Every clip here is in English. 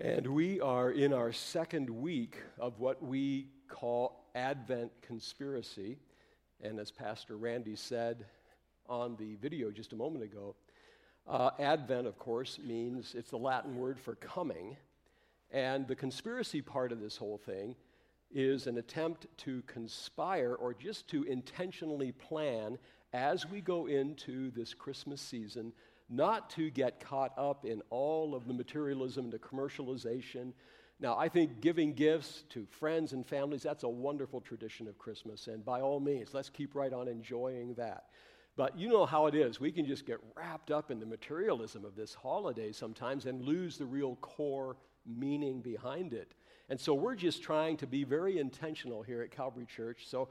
And we are in our second week of what we call Advent Conspiracy. And as Pastor Randy said on the video just a moment ago, uh, Advent, of course, means it's the Latin word for coming. And the conspiracy part of this whole thing is an attempt to conspire or just to intentionally plan as we go into this Christmas season not to get caught up in all of the materialism, and the commercialization. Now, I think giving gifts to friends and families, that's a wonderful tradition of Christmas. And by all means, let's keep right on enjoying that. But you know how it is. We can just get wrapped up in the materialism of this holiday sometimes and lose the real core meaning behind it. And so we're just trying to be very intentional here at Calvary Church. So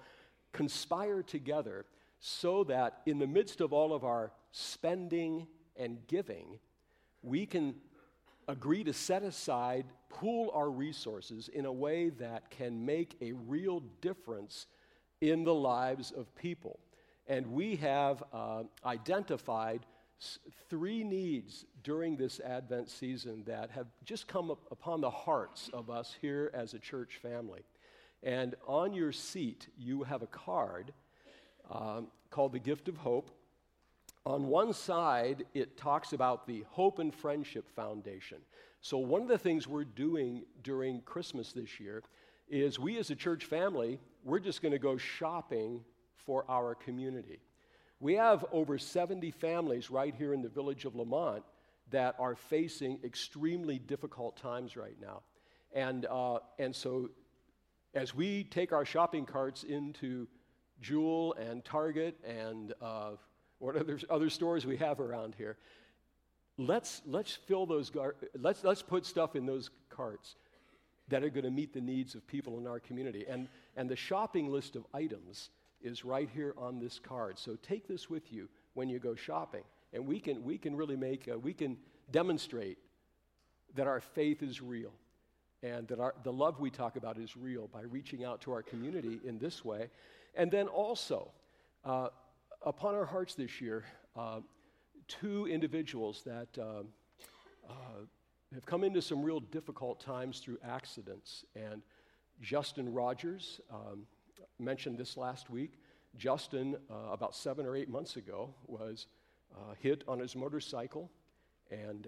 conspire together so that in the midst of all of our spending and giving, we can agree to set aside, pool our resources in a way that can make a real difference in the lives of people. And we have uh, identified three needs during this Advent season that have just come up upon the hearts of us here as a church family. And on your seat, you have a card um, called the Gift of Hope. On one side, it talks about the Hope and Friendship Foundation. So, one of the things we're doing during Christmas this year is we as a church family, we're just going to go shopping for our community. We have over 70 families right here in the village of Lemont that are facing extremely difficult times right now. And, uh, and so, as we take our shopping carts into Jewel and Target and uh, what other, other stores we have around here. Let's, let's fill those, gar- let's, let's put stuff in those carts that are going to meet the needs of people in our community. And, and the shopping list of items is right here on this card. So take this with you when you go shopping. And we can, we can really make, a, we can demonstrate that our faith is real and that our, the love we talk about is real by reaching out to our community in this way. And then also, uh, upon our hearts this year, uh, two individuals that uh, uh, have come into some real difficult times through accidents. And Justin Rogers um, mentioned this last week. Justin, uh, about seven or eight months ago, was uh, hit on his motorcycle and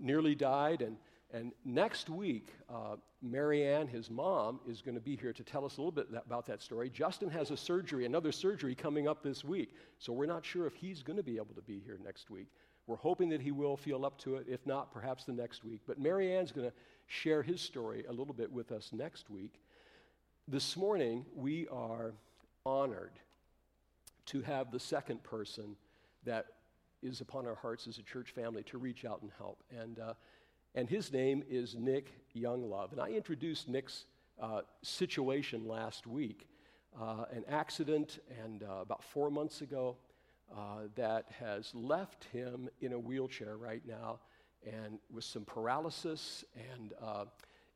nearly died. And and next week, uh, Marianne, his mom, is going to be here to tell us a little bit about that story. Justin has a surgery, another surgery coming up this week. So we're not sure if he's going to be able to be here next week. We're hoping that he will feel up to it. If not, perhaps the next week. But Marianne's going to share his story a little bit with us next week. This morning, we are honored to have the second person that is upon our hearts as a church family to reach out and help. And uh, and his name is Nick Younglove. And I introduced Nick's uh, situation last week uh, an accident, and uh, about four months ago, uh, that has left him in a wheelchair right now and with some paralysis. And, uh,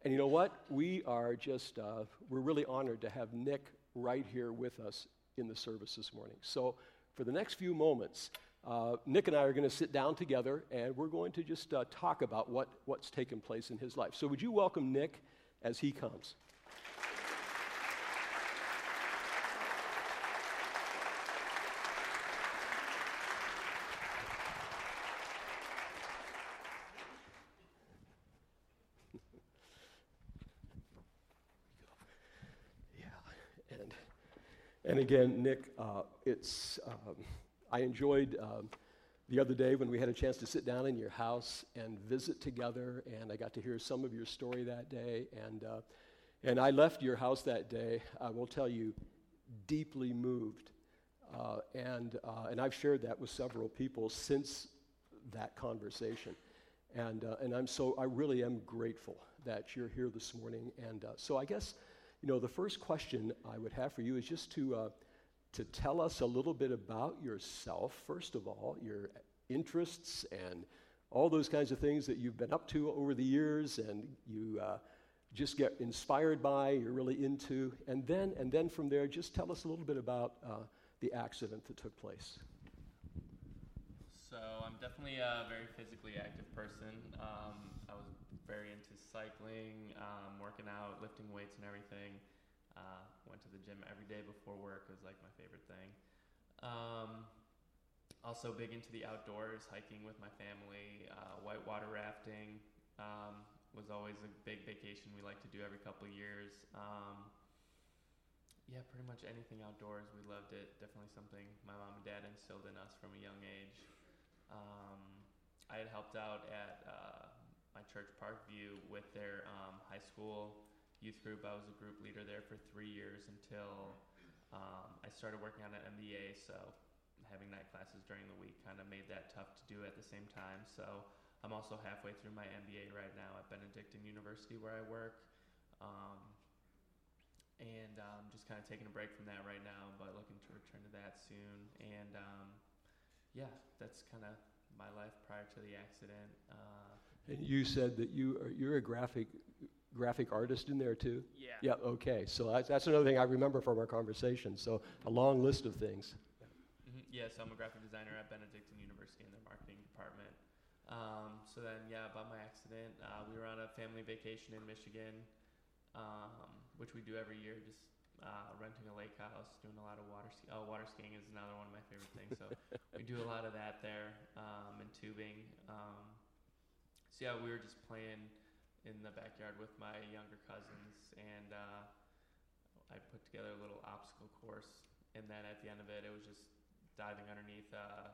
and you know what? We are just, uh, we're really honored to have Nick right here with us in the service this morning. So, for the next few moments, uh, Nick and I are going to sit down together and we're going to just uh, talk about what, what's taken place in his life. So, would you welcome Nick as he comes? yeah, and, and again, Nick, uh, it's. Um, I enjoyed um, the other day when we had a chance to sit down in your house and visit together, and I got to hear some of your story that day. And, uh, and I left your house that day, I will tell you, deeply moved. Uh, and, uh, and I've shared that with several people since that conversation. And, uh, and I'm so, I really am grateful that you're here this morning. And uh, so I guess, you know, the first question I would have for you is just to uh, to tell us a little bit about yourself, first of all, your interests and all those kinds of things that you've been up to over the years and you uh, just get inspired by, you're really into. And then, and then from there, just tell us a little bit about uh, the accident that took place. So I'm definitely a very physically active person. Um, I was very into cycling, um, working out, lifting weights, and everything. Uh, went to the gym every day before work. It was like my favorite thing. Um, also big into the outdoors, hiking with my family, uh, whitewater rafting um, was always a big vacation we like to do every couple years. Um, yeah, pretty much anything outdoors. We loved it. Definitely something my mom and dad instilled in us from a young age. Um, I had helped out at uh, my church Parkview with their um, high school youth group. I was a group leader there for three years until um, I started working on an MBA. So having night classes during the week kind of made that tough to do at the same time. So I'm also halfway through my MBA right now at Benedictine University where I work. Um, and um, just kind of taking a break from that right now, but looking to return to that soon. And um, yeah, that's kind of my life prior to the accident. Uh, and you said that you are you're a graphic graphic artist in there too. yeah. Yeah. Okay. So that's, that's another thing I remember from our conversation. So a long list of things. hmm Yes, I'm a graphic designer at Benedictine University in their marketing department. Um, so then, yeah, about my accident, uh, we were on a family vacation in Michigan, um, which we do every year, just uh, renting a lake house, doing a lot of water ski- oh, water skiing is another one of my favorite things. So we do a lot of that there um, and tubing. Um, so yeah, we were just playing in the backyard with my younger cousins, and uh, I put together a little obstacle course. And then at the end of it, it was just diving underneath a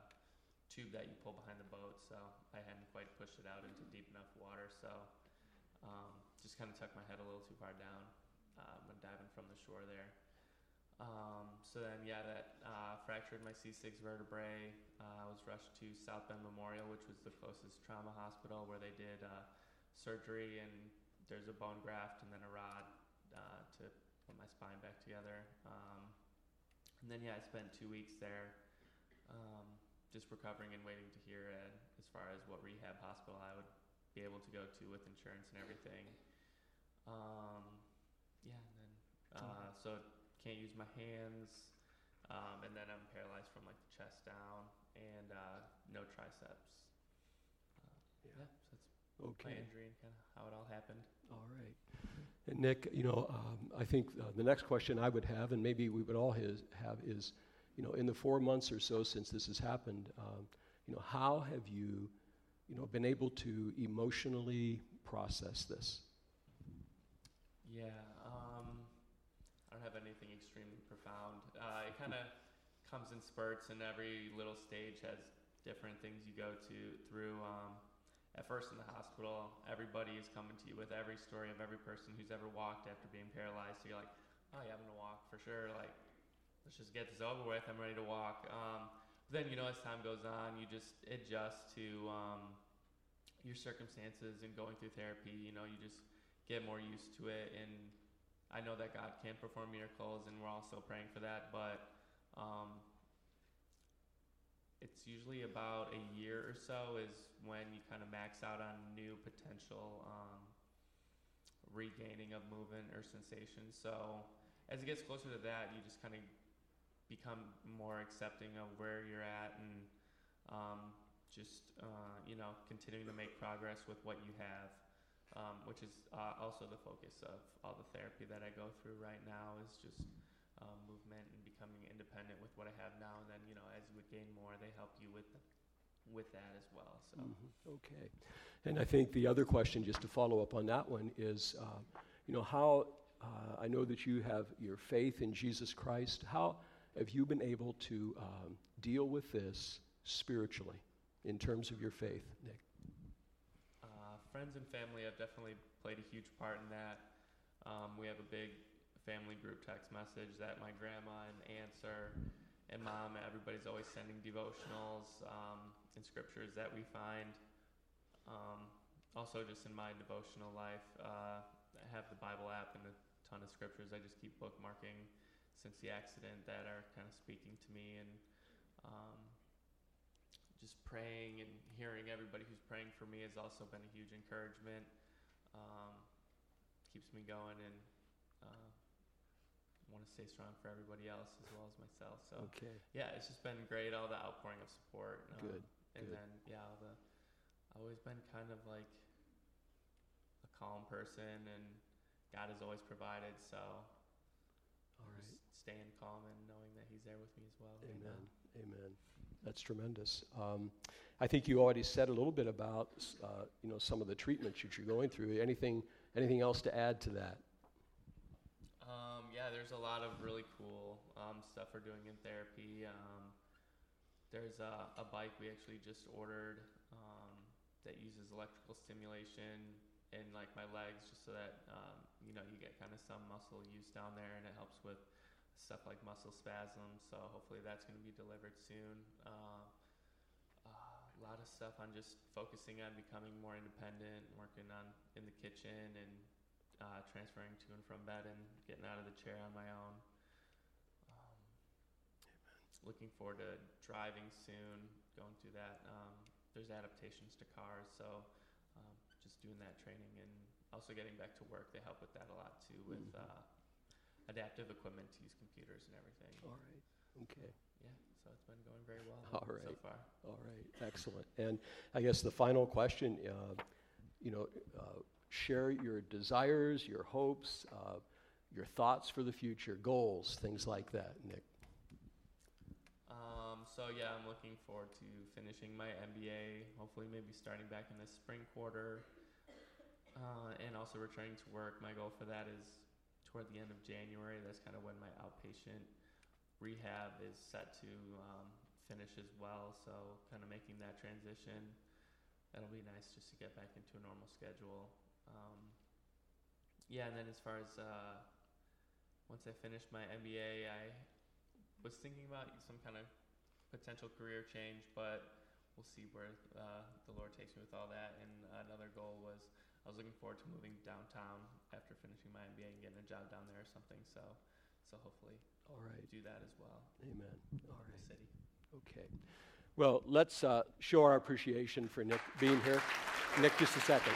tube that you pull behind the boat. So I hadn't quite pushed it out into deep enough water. So um, just kind of tucked my head a little too far down um, when diving from the shore there. Um, so then, yeah, that uh, fractured my C6 vertebrae. Uh, I was rushed to South Bend Memorial, which was the closest trauma hospital where they did uh, surgery and there's a bone graft and then a rod uh, to put my spine back together. Um, and then, yeah, I spent two weeks there um, just recovering and waiting to hear uh, as far as what rehab hospital I would be able to go to with insurance and everything. Um, yeah, and then, uh, so can't use my hands. Um, and then I'm paralyzed from like the chest down and uh, no triceps. Uh, Yeah. yeah, so that's my Okay. kind of how it all happened. All right. And Nick, you know, um, I think uh, the next question I would have, and maybe we would all his, have, is, you know, in the four months or so since this has happened, um, you know, how have you, you know, been able to emotionally process this? Yeah, um, I don't have anything extremely profound. Uh, it kind of comes in spurts, and every little stage has different things you go to through. Um, at first, in the hospital, everybody is coming to you with every story of every person who's ever walked after being paralyzed. So you're like, "Oh, you having to walk for sure?" Like, let's just get this over with. I'm ready to walk. Um, then, you know, as time goes on, you just adjust to um, your circumstances and going through therapy. You know, you just get more used to it. And I know that God can perform miracles, and we're also praying for that. But um, it's usually about a year or so is when you kind of max out on new potential um, regaining of movement or sensation. So as it gets closer to that, you just kind of become more accepting of where you're at and um, just uh, you know continuing to make progress with what you have um, which is uh, also the focus of all the therapy that I go through right now is just um, movement and becoming independent with what I have now. And then, you know, as you would gain more, they help you with with that as well. So, Mhm. Okay. And I think the other question, just to follow up on that one, is, uh, you know, how, uh, I know that you have your faith in Jesus Christ. How have you been able to um, deal with this spiritually in terms of your faith, Nick? uh, friends and family have definitely played a huge part in that. Um, we have a big family group text message that my grandma and aunts are, and mom, everybody's always sending devotionals um, and scriptures that we find. Um, also, just in my devotional life, uh, I have the Bible app and a ton of scriptures I just keep bookmarking since the accident that are kind of speaking to me and um, just praying and hearing everybody who's praying for me has also been a huge encouragement. Um, keeps me going and want to stay strong for everybody else as well as myself. So Okay. yeah, it's just been great. All the outpouring of support. um, Good, And good. then yeah, all the I've always been kind of like a calm person, and God has always provided. So, All right. just staying calm and knowing that He's there with me as well. Amen. now. Amen. That's tremendous. Um, I think you already said a little bit about uh, you know some of the treatments that you're going through. Anything anything else to add to that? Yeah, there's a lot of really cool um, stuff we're doing in therapy. Um, there's a, a bike we actually just ordered um, that uses electrical stimulation in like my legs, just so that um, you know you get kind of some muscle use down there, and it helps with stuff like muscle spasms. So hopefully that's going to be delivered soon. Uh, a lot of stuff on just focusing on becoming more independent, working on in the kitchen, and uh, transferring to and from bed and getting out of the chair on my own. Um, looking forward to driving soon, going through that. Um, there's adaptations to cars, so um, just doing that training and also getting back to work. They help with that a lot too, with Mhm. uh, adaptive equipment to use computers and everything. All right. Okay. Yeah, so it's been going very well All so right. far. All right. Excellent. And I guess the final question, uh, you know, uh, share your desires, your hopes, uh, your thoughts for the future, goals, things like that, Nick. Um, so yeah, I'm looking forward to finishing my MBA. Hopefully, maybe starting back in the spring quarter, uh, and also returning to work. My goal for that is toward the end of January. That's kind of when my outpatient rehab is set to um, finish as well. So kind of making that transition. That'll be nice just to get back into a normal schedule. Um, yeah, and then as far as uh, once I finish my MBA, I was thinking about some kind of potential career change, but we'll see where uh, the Lord takes me with all that. And another goal was I was looking forward to moving downtown after finishing my MBA and getting a job down there or something. So, so hopefully All right. do that as well. Amen. All right. city. Okay. Well, let's uh, show our appreciation for Nick being here. Nick, just a second.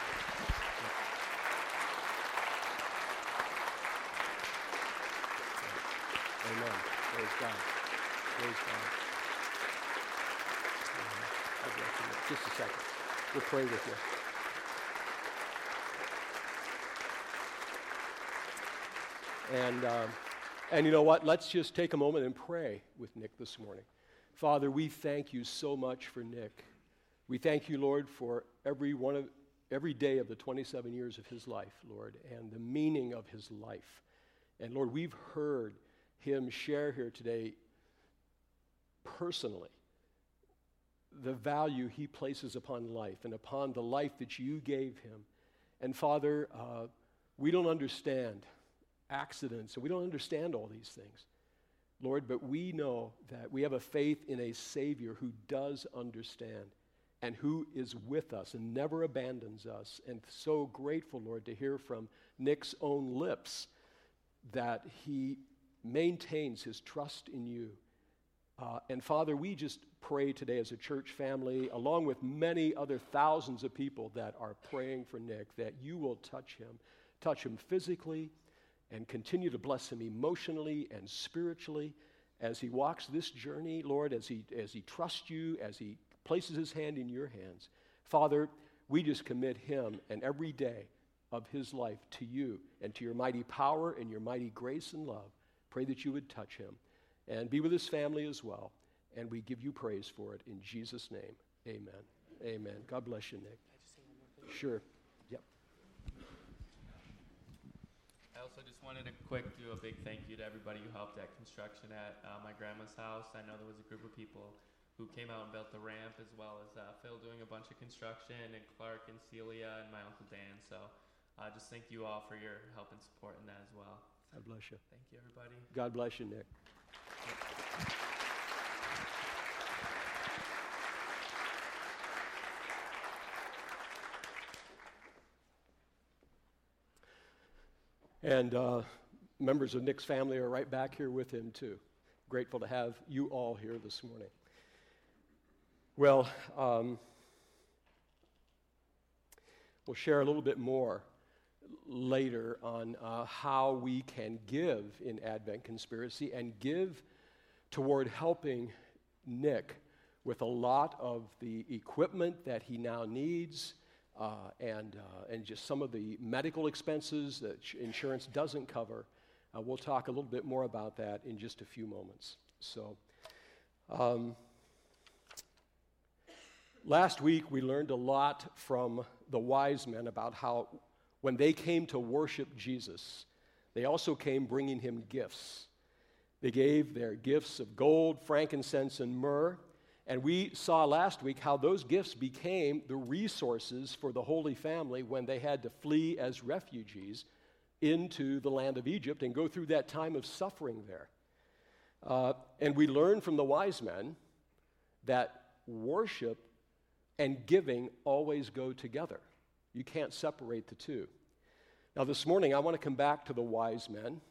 Amen. Praise God. Praise God. Just a second. We'll pray with you. And, um, and you know what? Let's just take a moment and pray with Nick this morning. Father, we thank you so much for Nick. We thank you, Lord, for every one of every day of the 27 years of his life, Lord, and the meaning of his life. And Lord, we've heard him share here today personally the value he places upon life and upon the life that you gave him. And Father, uh, we don't understand accidents and we don't understand all these things. Lord, but we know that we have a faith in a Savior who does understand and who is with us and never abandons us. And so grateful, Lord, to hear from Nick's own lips that he maintains his trust in you. Uh, and Father, we just pray today as a church family, along with many other thousands of people that are praying for Nick, that you will touch him, touch him physically, and continue to bless him emotionally and spiritually as he walks this journey, Lord, as he, as he trusts you, as he places his hand in your hands. Father, we just commit him and every day of his life to you and to your mighty power and your mighty grace and love. Pray that you would touch him and be with his family as well. And we give you praise for it in Jesus' name. Amen. Amen. God bless you, Nick. Sure. Yep. I also just wanted to quick do a big thank you to everybody who helped at construction at uh, my grandma's house. I know there was a group of people who came out and built the ramp, as well as uh, Phil doing a bunch of construction, and Clark and Celia and my uncle Dan. So uh, just thank you all for your help and support in that as well. God bless you. Thank you, everybody. God bless you, Nick. And uh, members of Nick's family are right back here with him, too. Grateful to have you all here this morning. Well, um, we'll share a little bit more later on uh, how we can give in Advent Conspiracy and give toward helping Nick with a lot of the equipment that he now needs, uh, and, uh, and just some of the medical expenses that insurance doesn't cover. Uh, we'll talk a little bit more about that in just a few moments. So, um, last week we learned a lot from the wise men about how when they came to worship Jesus, they also came bringing him gifts. They gave their gifts of gold, frankincense, and myrrh. And we saw last week how those gifts became the resources for the Holy Family when they had to flee as refugees into the land of Egypt and go through that time of suffering there. Uh, and we learn from the wise men that worship and giving always go together. You can't separate the two. Now, this morning, I want to come back to the wise men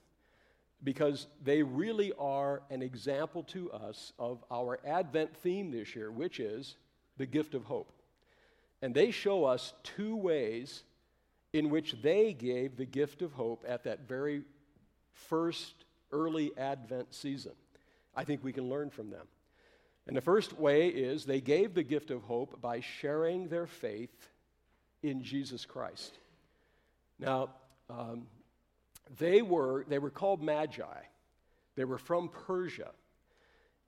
because they really are an example to us of our Advent theme this year, which is the gift of hope. And they show us two ways in which they gave the gift of hope at that very first early Advent season. I think we can learn from them. And the first way is they gave the gift of hope by sharing their faith in Jesus Christ. Now, um, they were, they were called magi. They were from Persia.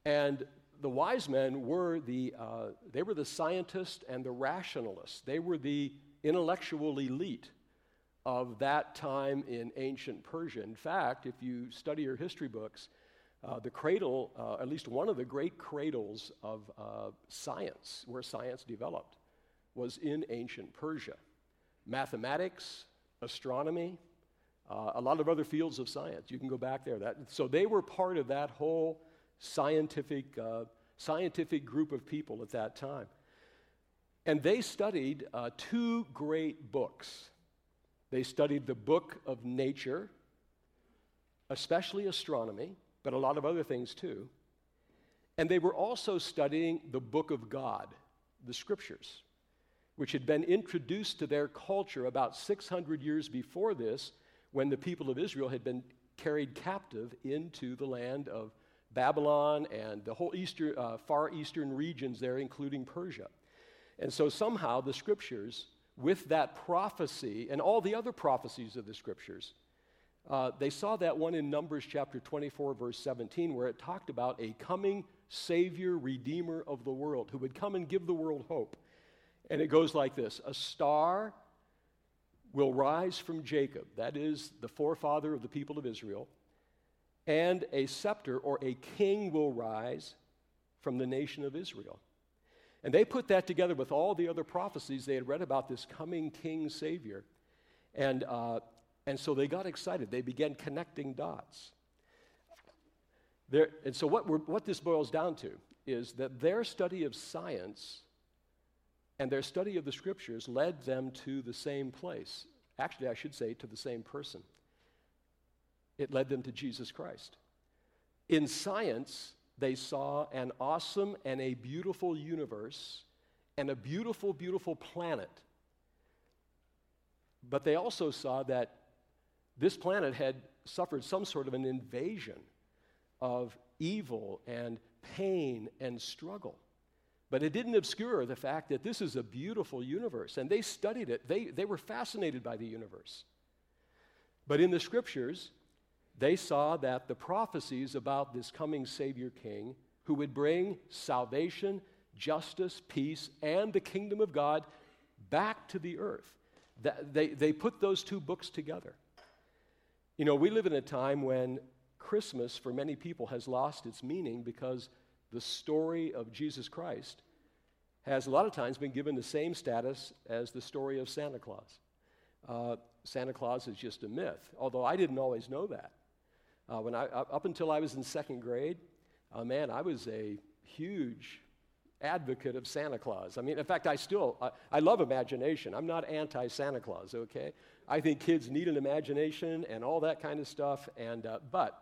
And the wise men were the, uh, they were the scientists and the rationalists. They were the intellectual elite of that time in ancient Persia. In fact, if you study your history books, uh, the cradle, uh, at least one of the great cradles of uh, science, where science developed, was in ancient Persia. Mathematics, astronomy, uh, a lot of other fields of science. You can go back there. That, so they were part of that whole scientific, uh, scientific group of people at that time. And they studied uh, two great books. They studied the book of nature, especially astronomy, but a lot of other things too. And they were also studying the book of God, the scriptures, which had been introduced to their culture about 600 years before this when the people of Israel had been carried captive into the land of Babylon and the whole eastern, uh, far eastern regions there, including Persia. And so somehow the scriptures, with that prophecy and all the other prophecies of the scriptures, uh, they saw that one in Numbers chapter 24, verse 17, where it talked about a coming Savior, Redeemer of the world, who would come and give the world hope. And it goes like this A star will rise from Jacob, that is the forefather of the people of Israel, and a scepter or a king will rise from the nation of Israel. And they put that together with all the other prophecies they had read about this coming king savior. And, uh, and so they got excited. They began connecting dots. There, and so, what, what this boils down to is that their study of science and their study of the scriptures led them to the same place. Actually, I should say to the same person. It led them to Jesus Christ. In science, they saw an awesome and a beautiful universe and a beautiful, beautiful planet. But they also saw that this planet had suffered some sort of an invasion of evil and pain and struggle. But it didn't obscure the fact that this is a beautiful universe, and they studied it. They, they were fascinated by the universe. But in the scriptures, they saw that the prophecies about this coming Savior King, who would bring salvation, justice, peace, and the kingdom of God back to the earth, that they, they put those two books together. You know, we live in a time when Christmas, for many people, has lost its meaning because the story of Jesus Christ has a lot of times been given the same status as the story of Santa Claus. Uh, Santa Claus is just a myth, although I didn't always know that. Uh, when I, up until I was in second grade, uh, man, I was a huge advocate of Santa Claus. I mean, in fact, I still, I, I love imagination. I'm not anti Santa Claus, okay? I think kids need an imagination and all that kind of stuff. And, uh, but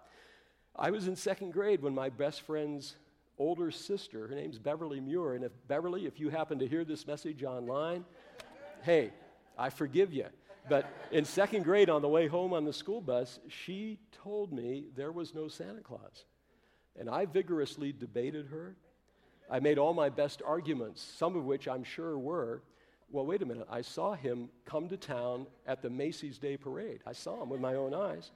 I was in second grade when my best friend's older sister. Her name's Beverly Muir. And if Beverly, if you happen to hear this message online, hey, I forgive you. But in second grade, on the way home on the school bus, she told me there was no Santa Claus. And I vigorously debated her. I made all my best arguments, some of which I'm sure were well, wait a minute. I saw him come to town at the Macy's Day Parade. I saw him with my own eyes.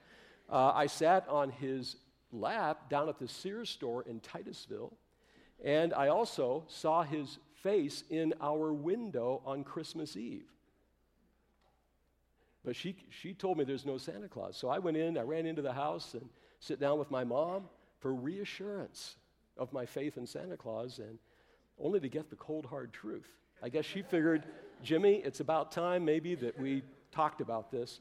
Uh, I sat on his lap down at the Sears store in Titusville, and I also saw his face in our window on Christmas Eve. But she, she told me there's no Santa Claus. So I went in, I ran into the house and sit down with my mom for reassurance of my faith in Santa Claus, and only to get the cold, hard truth. I guess she figured, Jimmy, it's about time maybe that we talked about this.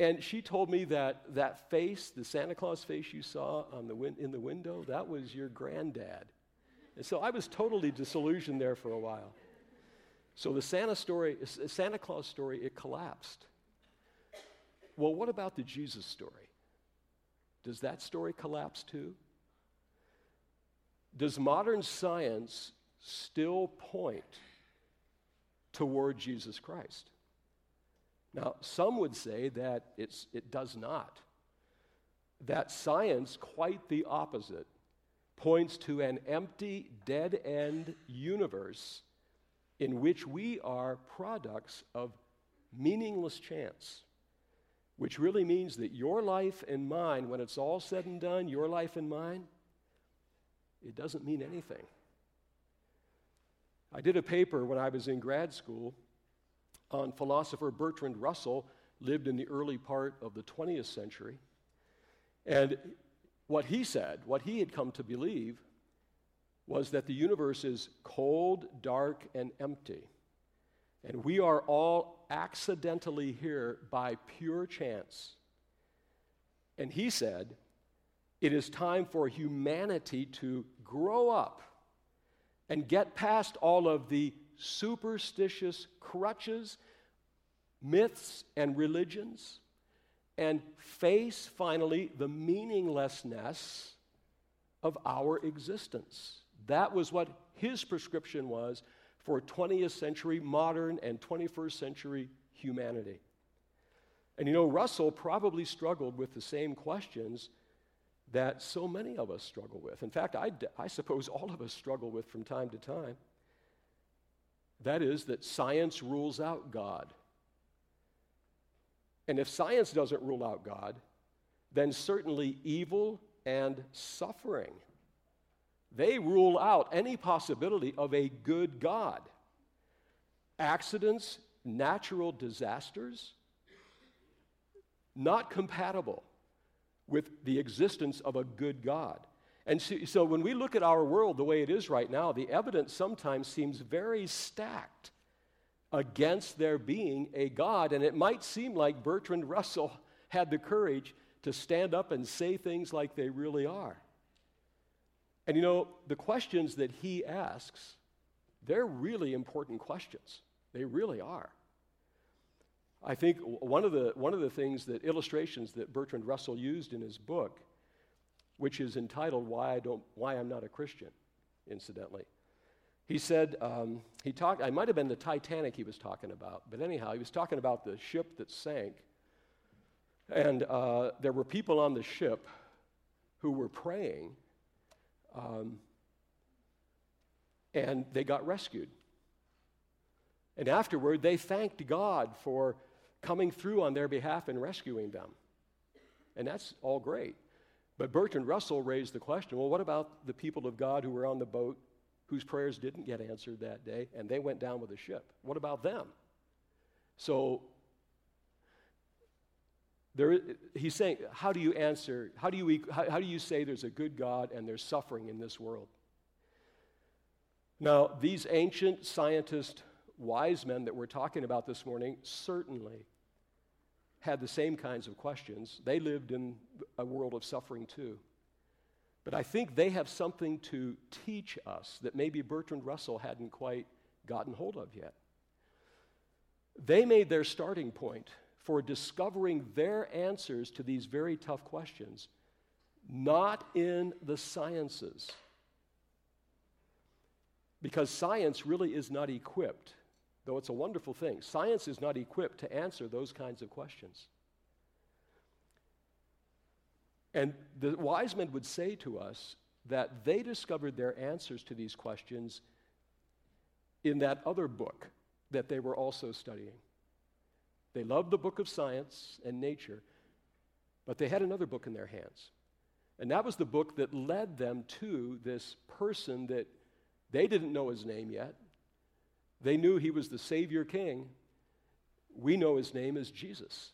And she told me that that face, the Santa Claus face you saw on the win- in the window, that was your granddad. And so I was totally disillusioned there for a while. So the Santa story, uh, Santa Claus story, it collapsed. Well, what about the Jesus story? Does that story collapse too? Does modern science still point toward Jesus Christ? Now, some would say that it does not. That science, quite the opposite, points to an empty, dead end universe in which we are products of meaningless chance, which really means that your life and mine, when it's all said and done, your life and mine, it doesn't mean anything. I did a paper when I was in grad school on philosopher Bertrand Russell, lived in the early part of the 20th century. And what he said, what he had come to believe, was that the universe is cold, dark, and empty. And we are all accidentally here by pure chance. And he said, it is time for humanity to grow up and get past all of the superstitious crutches, myths, and religions, and face finally the meaninglessness of our existence. That was what his prescription was for 20th century modern and 21st century humanity. And you know, Russell probably struggled with the same questions that so many of us struggle with. In fact, I, I suppose all of us struggle with from time to time. That is, that science rules out God. And if science doesn't rule out God, then certainly evil and suffering. They rule out any possibility of a good God. Accidents, natural disasters, not compatible with the existence of a good God. And so, when we look at our world the way it is right now, the evidence sometimes seems very stacked against there being a God. And it might seem like Bertrand Russell had the courage to stand up and say things like they really are. And you know, the questions that he asks, they're really important questions. They really are. I think one of the, one of the things that illustrations that Bertrand Russell used in his book, which is entitled Why, I Don't, Why I'm Not a Christian, incidentally. He said, um, he talked, I might have been the Titanic he was talking about, but anyhow, he was talking about the ship that sank. And uh, there were people on the ship who were praying, um, and they got rescued. And afterward, they thanked God for coming through on their behalf and rescuing them. And that's all great. But Bertrand Russell raised the question well, what about the people of God who were on the boat whose prayers didn't get answered that day and they went down with the ship? What about them? So there, he's saying, how do you answer, how do you, how, how do you say there's a good God and there's suffering in this world? Now, these ancient scientists wise men that we're talking about this morning certainly had the same kinds of questions. They lived in a world of suffering too. But I think they have something to teach us that maybe Bertrand Russell hadn't quite gotten hold of yet. They made their starting point for discovering their answers to these very tough questions, not in the sciences. Because science really is not equipped though it's a wonderful thing. Science is not equipped to answer those kinds of questions. And the wise men would say to us that they discovered their answers to these questions in that other book that they were also studying. They loved the book of science and nature, but they had another book in their hands. And that was the book that led them to this person that they didn't know his name yet. They knew he was the Savior King. We know his name is Jesus.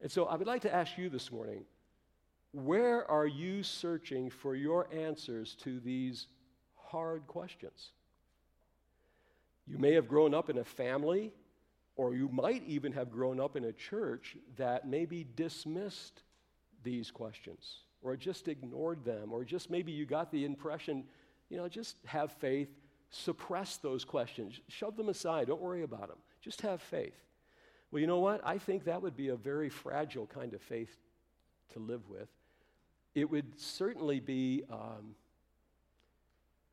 And so I would like to ask you this morning where are you searching for your answers to these hard questions? You may have grown up in a family, or you might even have grown up in a church that maybe dismissed these questions, or just ignored them, or just maybe you got the impression, you know, just have faith, suppress those questions, shove them aside, don't worry about them, just have faith. Well, you know what? I think that would be a very fragile kind of faith to live with. It would certainly be, um,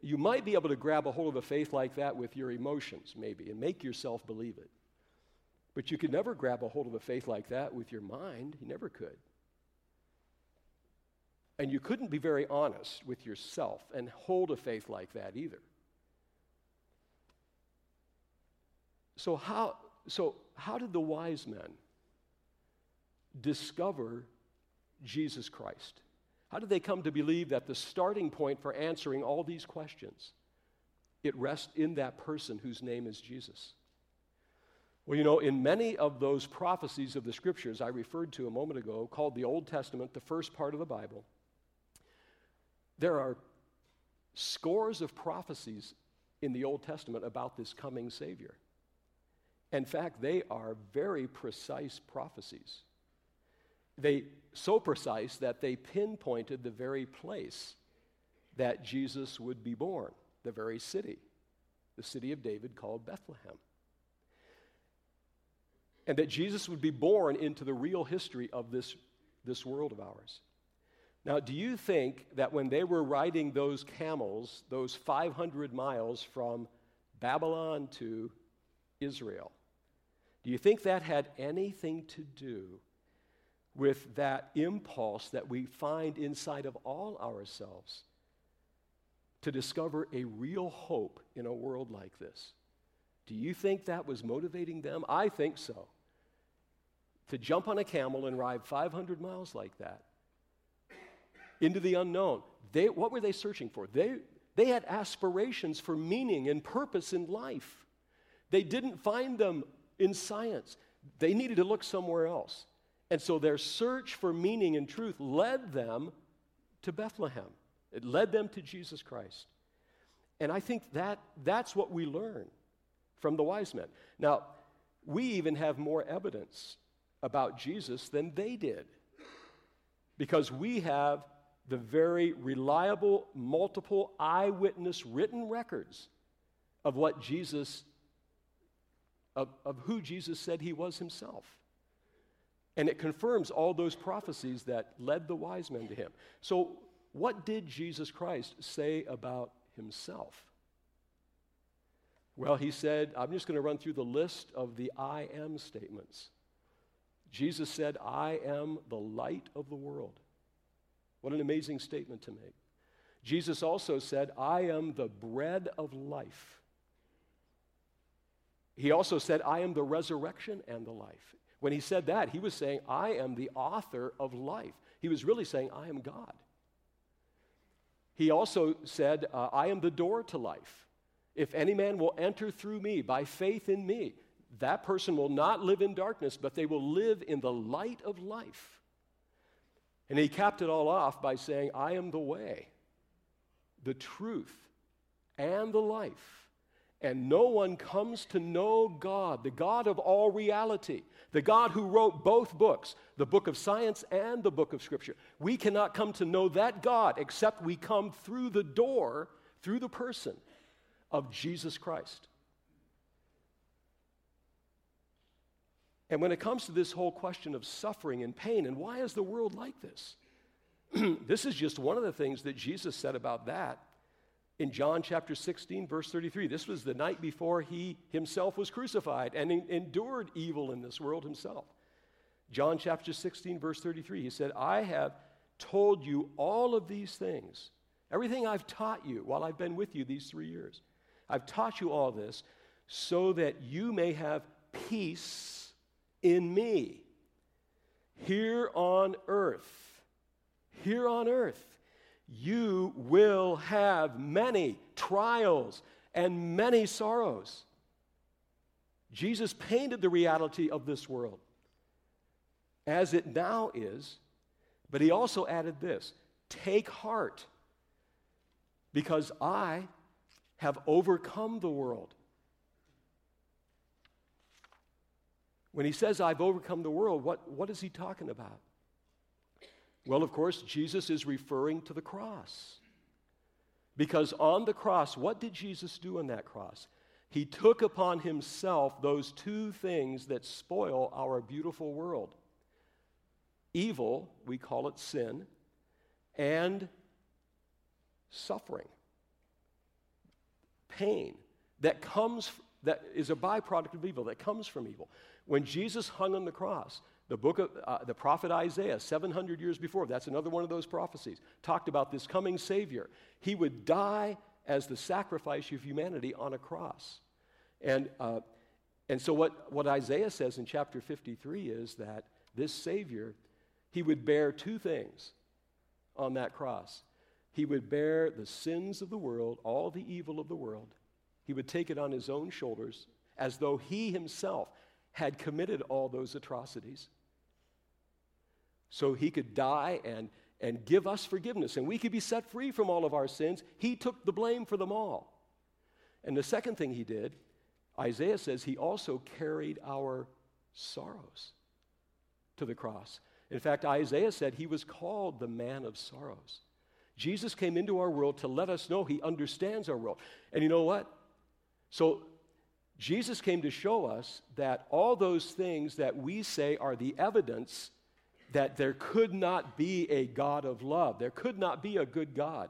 you might be able to grab a hold of a faith like that with your emotions, maybe, and make yourself believe it. But you could never grab a hold of a faith like that with your mind. You never could. And you couldn't be very honest with yourself and hold a faith like that either. So, how, so how did the wise men discover Jesus Christ? How did they come to believe that the starting point for answering all these questions it rests in that person whose name is Jesus? Well, you know, in many of those prophecies of the scriptures I referred to a moment ago, called the Old Testament, the first part of the Bible, there are scores of prophecies in the Old Testament about this coming Savior. In fact, they are very precise prophecies. They so precise that they pinpointed the very place that Jesus would be born, the very city, the city of David called Bethlehem. And that Jesus would be born into the real history of this, this world of ours. Now, do you think that when they were riding those camels, those 500 miles from Babylon to Israel, do you think that had anything to do with that impulse that we find inside of all ourselves to discover a real hope in a world like this? Do you think that was motivating them? I think so. To jump on a camel and ride 500 miles like that into the unknown. They, what were they searching for? They, they had aspirations for meaning and purpose in life. They didn't find them in science. They needed to look somewhere else. And so their search for meaning and truth led them to Bethlehem. It led them to Jesus Christ. And I think that that's what we learn from the wise men. Now, we even have more evidence about Jesus than they did because we have the very reliable, multiple eyewitness written records of what Jesus of, of who Jesus said he was himself. And it confirms all those prophecies that led the wise men to him. So, what did Jesus Christ say about himself? Well, he said, I'm just going to run through the list of the I am statements. Jesus said, I am the light of the world. What an amazing statement to make. Jesus also said, I am the bread of life. He also said, I am the resurrection and the life. When he said that, he was saying, I am the author of life. He was really saying, I am God. He also said, uh, I am the door to life. If any man will enter through me by faith in me, that person will not live in darkness, but they will live in the light of life. And he capped it all off by saying, I am the way, the truth, and the life. And no one comes to know God, the God of all reality, the God who wrote both books, the book of science and the book of Scripture. We cannot come to know that God except we come through the door, through the person of Jesus Christ. And when it comes to this whole question of suffering and pain, and why is the world like this? this is just one of the things that Jesus said about that in John chapter 16, verse 33. This was the night before he himself was crucified and endured evil in this world himself. John chapter 16, verse 33, he said, I have told you all of these things, everything I've taught you while I've been with you these three years. I've taught you all this so that you may have peace in me here on earth. Here on earth, you will have many trials and many sorrows. Jesus painted the reality of this world as it now is, but he also added this take heart, because I have overcome the world. When he says, I've overcome the world, what, what is he talking about? Well, of course, Jesus is referring to the cross. Because on the cross, what did Jesus do on that cross? He took upon himself those two things that spoil our beautiful world evil, we call it sin, and suffering, pain that comes, that is a byproduct of evil, that comes from evil. When Jesus hung on the cross, the book of uh, the prophet Isaiah, 700 years before, that's another one of those prophecies, talked about this coming Savior. He would die as the sacrifice of humanity on a cross. And, uh, and so, what, what Isaiah says in chapter 53 is that this Savior, he would bear two things on that cross. He would bear the sins of the world, all the evil of the world. He would take it on his own shoulders as though he himself had committed all those atrocities. So he could die and, and give us forgiveness, and we could be set free from all of our sins. He took the blame for them all. And the second thing he did, Isaiah says he also carried our sorrows to the cross. In fact, Isaiah said he was called the man of sorrows. Jesus came into our world to let us know he understands our world. And you know what? So Jesus came to show us that all those things that we say are the evidence that there could not be a God of love, there could not be a good God.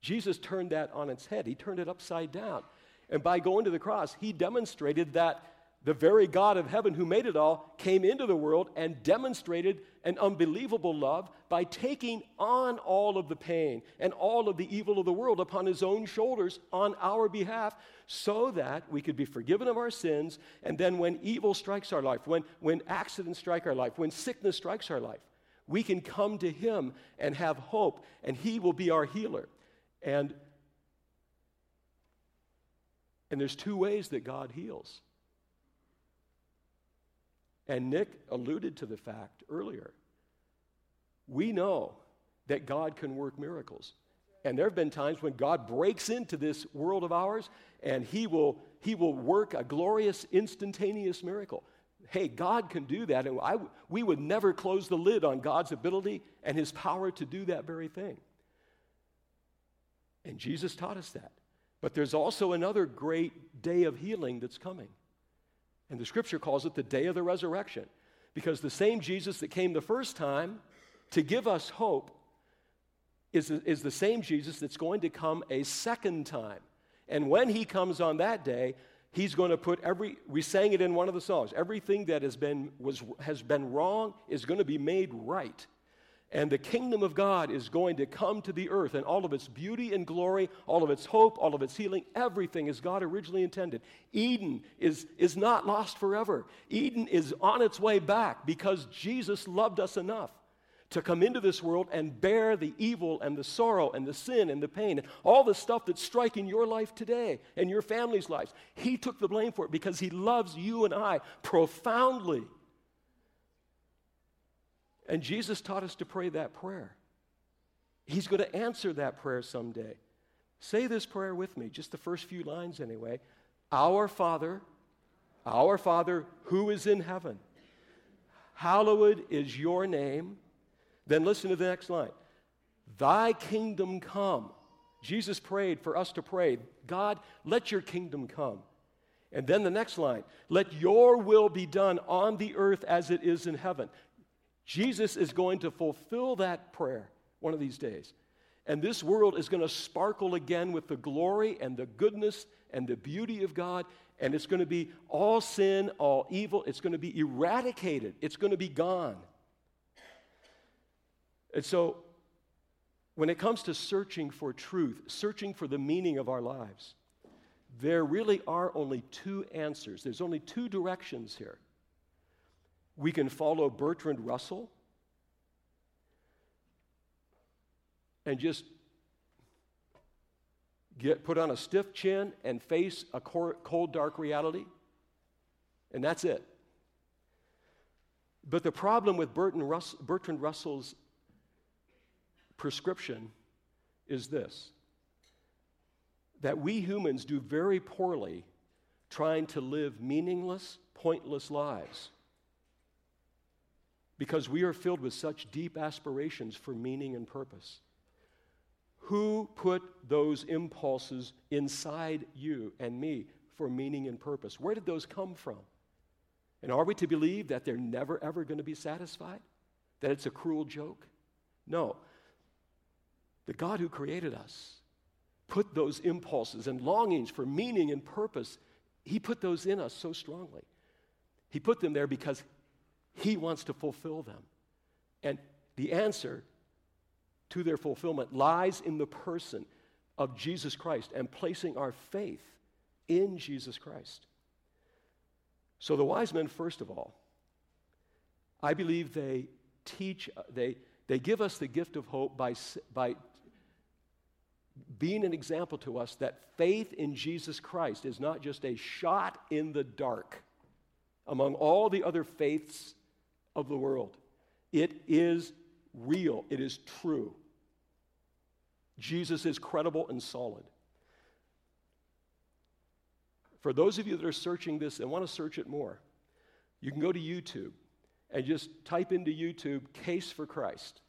Jesus turned that on its head, he turned it upside down. And by going to the cross, he demonstrated that the very God of heaven who made it all came into the world and demonstrated an unbelievable love by taking on all of the pain and all of the evil of the world upon his own shoulders on our behalf so that we could be forgiven of our sins. And then when evil strikes our life, when, when accidents strike our life, when sickness strikes our life, we can come to him and have hope, and he will be our healer. And, and there's two ways that God heals. And Nick alluded to the fact earlier. We know that God can work miracles. And there have been times when God breaks into this world of ours and he will, he will work a glorious, instantaneous miracle. Hey, God can do that. And I, we would never close the lid on God's ability and his power to do that very thing. And Jesus taught us that. But there's also another great day of healing that's coming. And the scripture calls it the day of the resurrection. Because the same Jesus that came the first time to give us hope is, is the same Jesus that's going to come a second time. And when he comes on that day, he's going to put every we sang it in one of the songs everything that has been was has been wrong is going to be made right and the kingdom of God is going to come to the earth and all of its beauty and glory, all of its hope, all of its healing, everything as God originally intended. Eden is, is not lost forever. Eden is on its way back because Jesus loved us enough to come into this world and bear the evil and the sorrow and the sin and the pain and all the stuff that's striking your life today and your family's lives. He took the blame for it because He loves you and I profoundly. And Jesus taught us to pray that prayer. He's going to answer that prayer someday. Say this prayer with me, just the first few lines anyway. Our Father, our Father who is in heaven, hallowed is your name. Then listen to the next line Thy kingdom come. Jesus prayed for us to pray, God, let your kingdom come. And then the next line, let your will be done on the earth as it is in heaven. Jesus is going to fulfill that prayer one of these days. And this world is going to sparkle again with the glory and the goodness and the beauty of God. And it's going to be all sin, all evil. It's going to be eradicated, it's going to be gone. And so, when it comes to searching for truth, searching for the meaning of our lives, there really are only two answers. There's only two directions here. We can follow Bertrand Russell and just get put on a stiff chin and face a cold, dark reality, and that's it. But the problem with Bertrand Russell's prescription is this that we humans do very poorly trying to live meaningless, pointless lives because we are filled with such deep aspirations for meaning and purpose. Who put those impulses inside you and me for meaning and purpose? Where did those come from? And are we to believe that they're never, ever going to be satisfied? That it's a cruel joke? No. The God who created us put those impulses and longings for meaning and purpose, He put those in us so strongly. He put them there because He wants to fulfill them. And the answer to their fulfillment lies in the person of Jesus Christ and placing our faith in Jesus Christ. So the wise men, first of all, I believe they teach, they, they give us the gift of hope by, by being an example to us that faith in Jesus Christ is not just a shot in the dark among all the other faiths of the world. It is real, it is true. Jesus is credible and solid. For those of you that are searching this and want to search it more, you can go to YouTube and just type into YouTube, Case for Christ.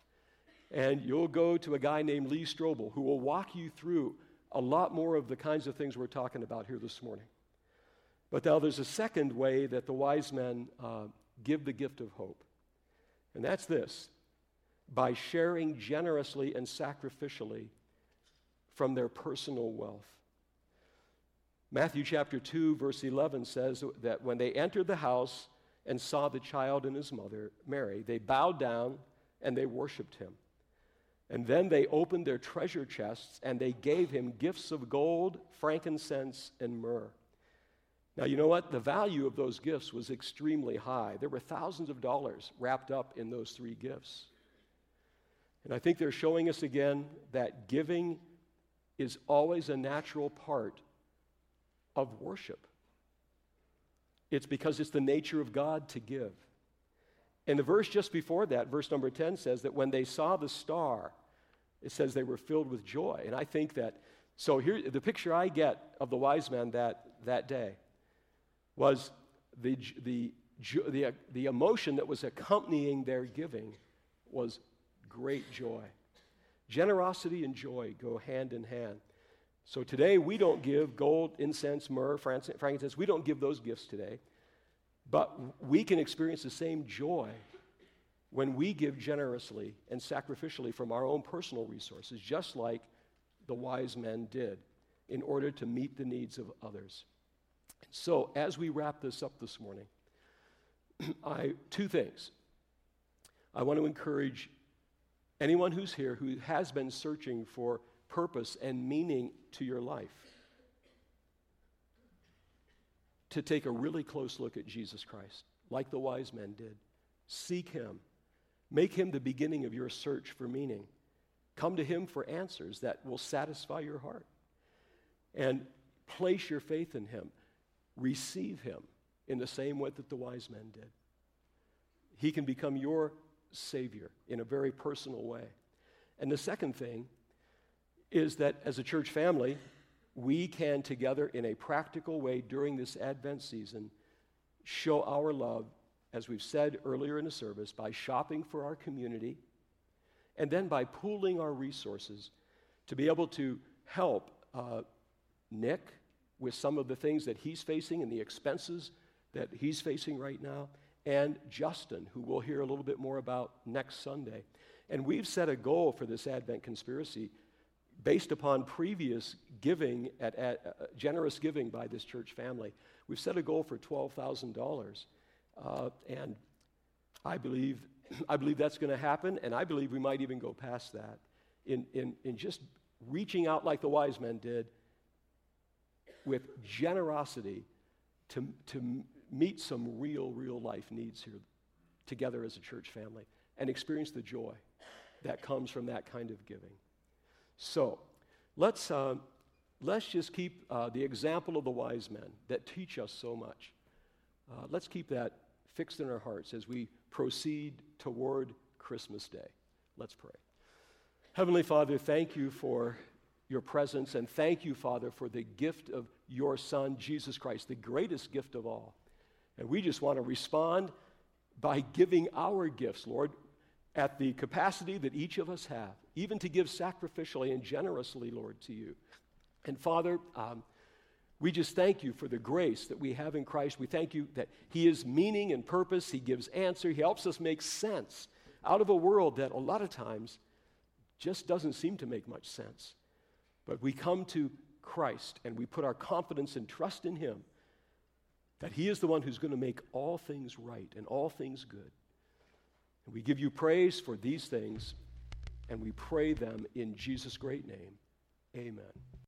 And you'll go to a guy named Lee Strobel who will walk you through a lot more of the kinds of things we're talking about here this morning. But now there's a second way that the wise men uh, give the gift of hope, and that's this by sharing generously and sacrificially from their personal wealth. Matthew chapter 2, verse 11 says that when they entered the house and saw the child and his mother, Mary, they bowed down and they worshiped him. And then they opened their treasure chests and they gave him gifts of gold, frankincense, and myrrh. Now, you know what? The value of those gifts was extremely high. There were thousands of dollars wrapped up in those three gifts. And I think they're showing us again that giving is always a natural part of worship. It's because it's the nature of God to give. And the verse just before that, verse number 10, says that when they saw the star, it says they were filled with joy. And I think that, so here, the picture I get of the wise men that, that day was the, the, the, uh, the emotion that was accompanying their giving was great joy. Generosity and joy go hand in hand. So today we don't give gold, incense, myrrh, frankincense. We don't give those gifts today. But we can experience the same joy when we give generously and sacrificially from our own personal resources, just like the wise men did, in order to meet the needs of others. So, as we wrap this up this morning, I, two things. I want to encourage anyone who's here who has been searching for purpose and meaning to your life to take a really close look at Jesus Christ, like the wise men did. Seek him. Make him the beginning of your search for meaning. Come to him for answers that will satisfy your heart. And place your faith in him. Receive him in the same way that the wise men did. He can become your Savior in a very personal way. And the second thing is that as a church family, we can together in a practical way during this Advent season show our love, as we've said earlier in the service, by shopping for our community and then by pooling our resources to be able to help uh, Nick with some of the things that he's facing and the expenses that he's facing right now, and Justin, who we'll hear a little bit more about next Sunday. And we've set a goal for this Advent conspiracy based upon previous giving, at, at uh, generous giving by this church family. We've set a goal for $12,000. Uh, and I believe, I believe that's going to happen, and I believe we might even go past that in, in, in just reaching out like the wise men did with generosity to, to meet some real, real life needs here together as a church family and experience the joy that comes from that kind of giving. So let's, uh, let's just keep uh, the example of the wise men that teach us so much. Uh, let's keep that fixed in our hearts as we proceed toward Christmas Day. Let's pray. Heavenly Father, thank you for your presence, and thank you, Father, for the gift of your Son, Jesus Christ, the greatest gift of all. And we just want to respond by giving our gifts, Lord, at the capacity that each of us have, even to give sacrificially and generously, Lord, to you. And Father, um, we just thank you for the grace that we have in Christ. We thank you that He is meaning and purpose. He gives answer. He helps us make sense out of a world that a lot of times just doesn't seem to make much sense. But we come to Christ and we put our confidence and trust in Him that He is the one who's going to make all things right and all things good. And we give you praise for these things, and we pray them in Jesus' great name. Amen.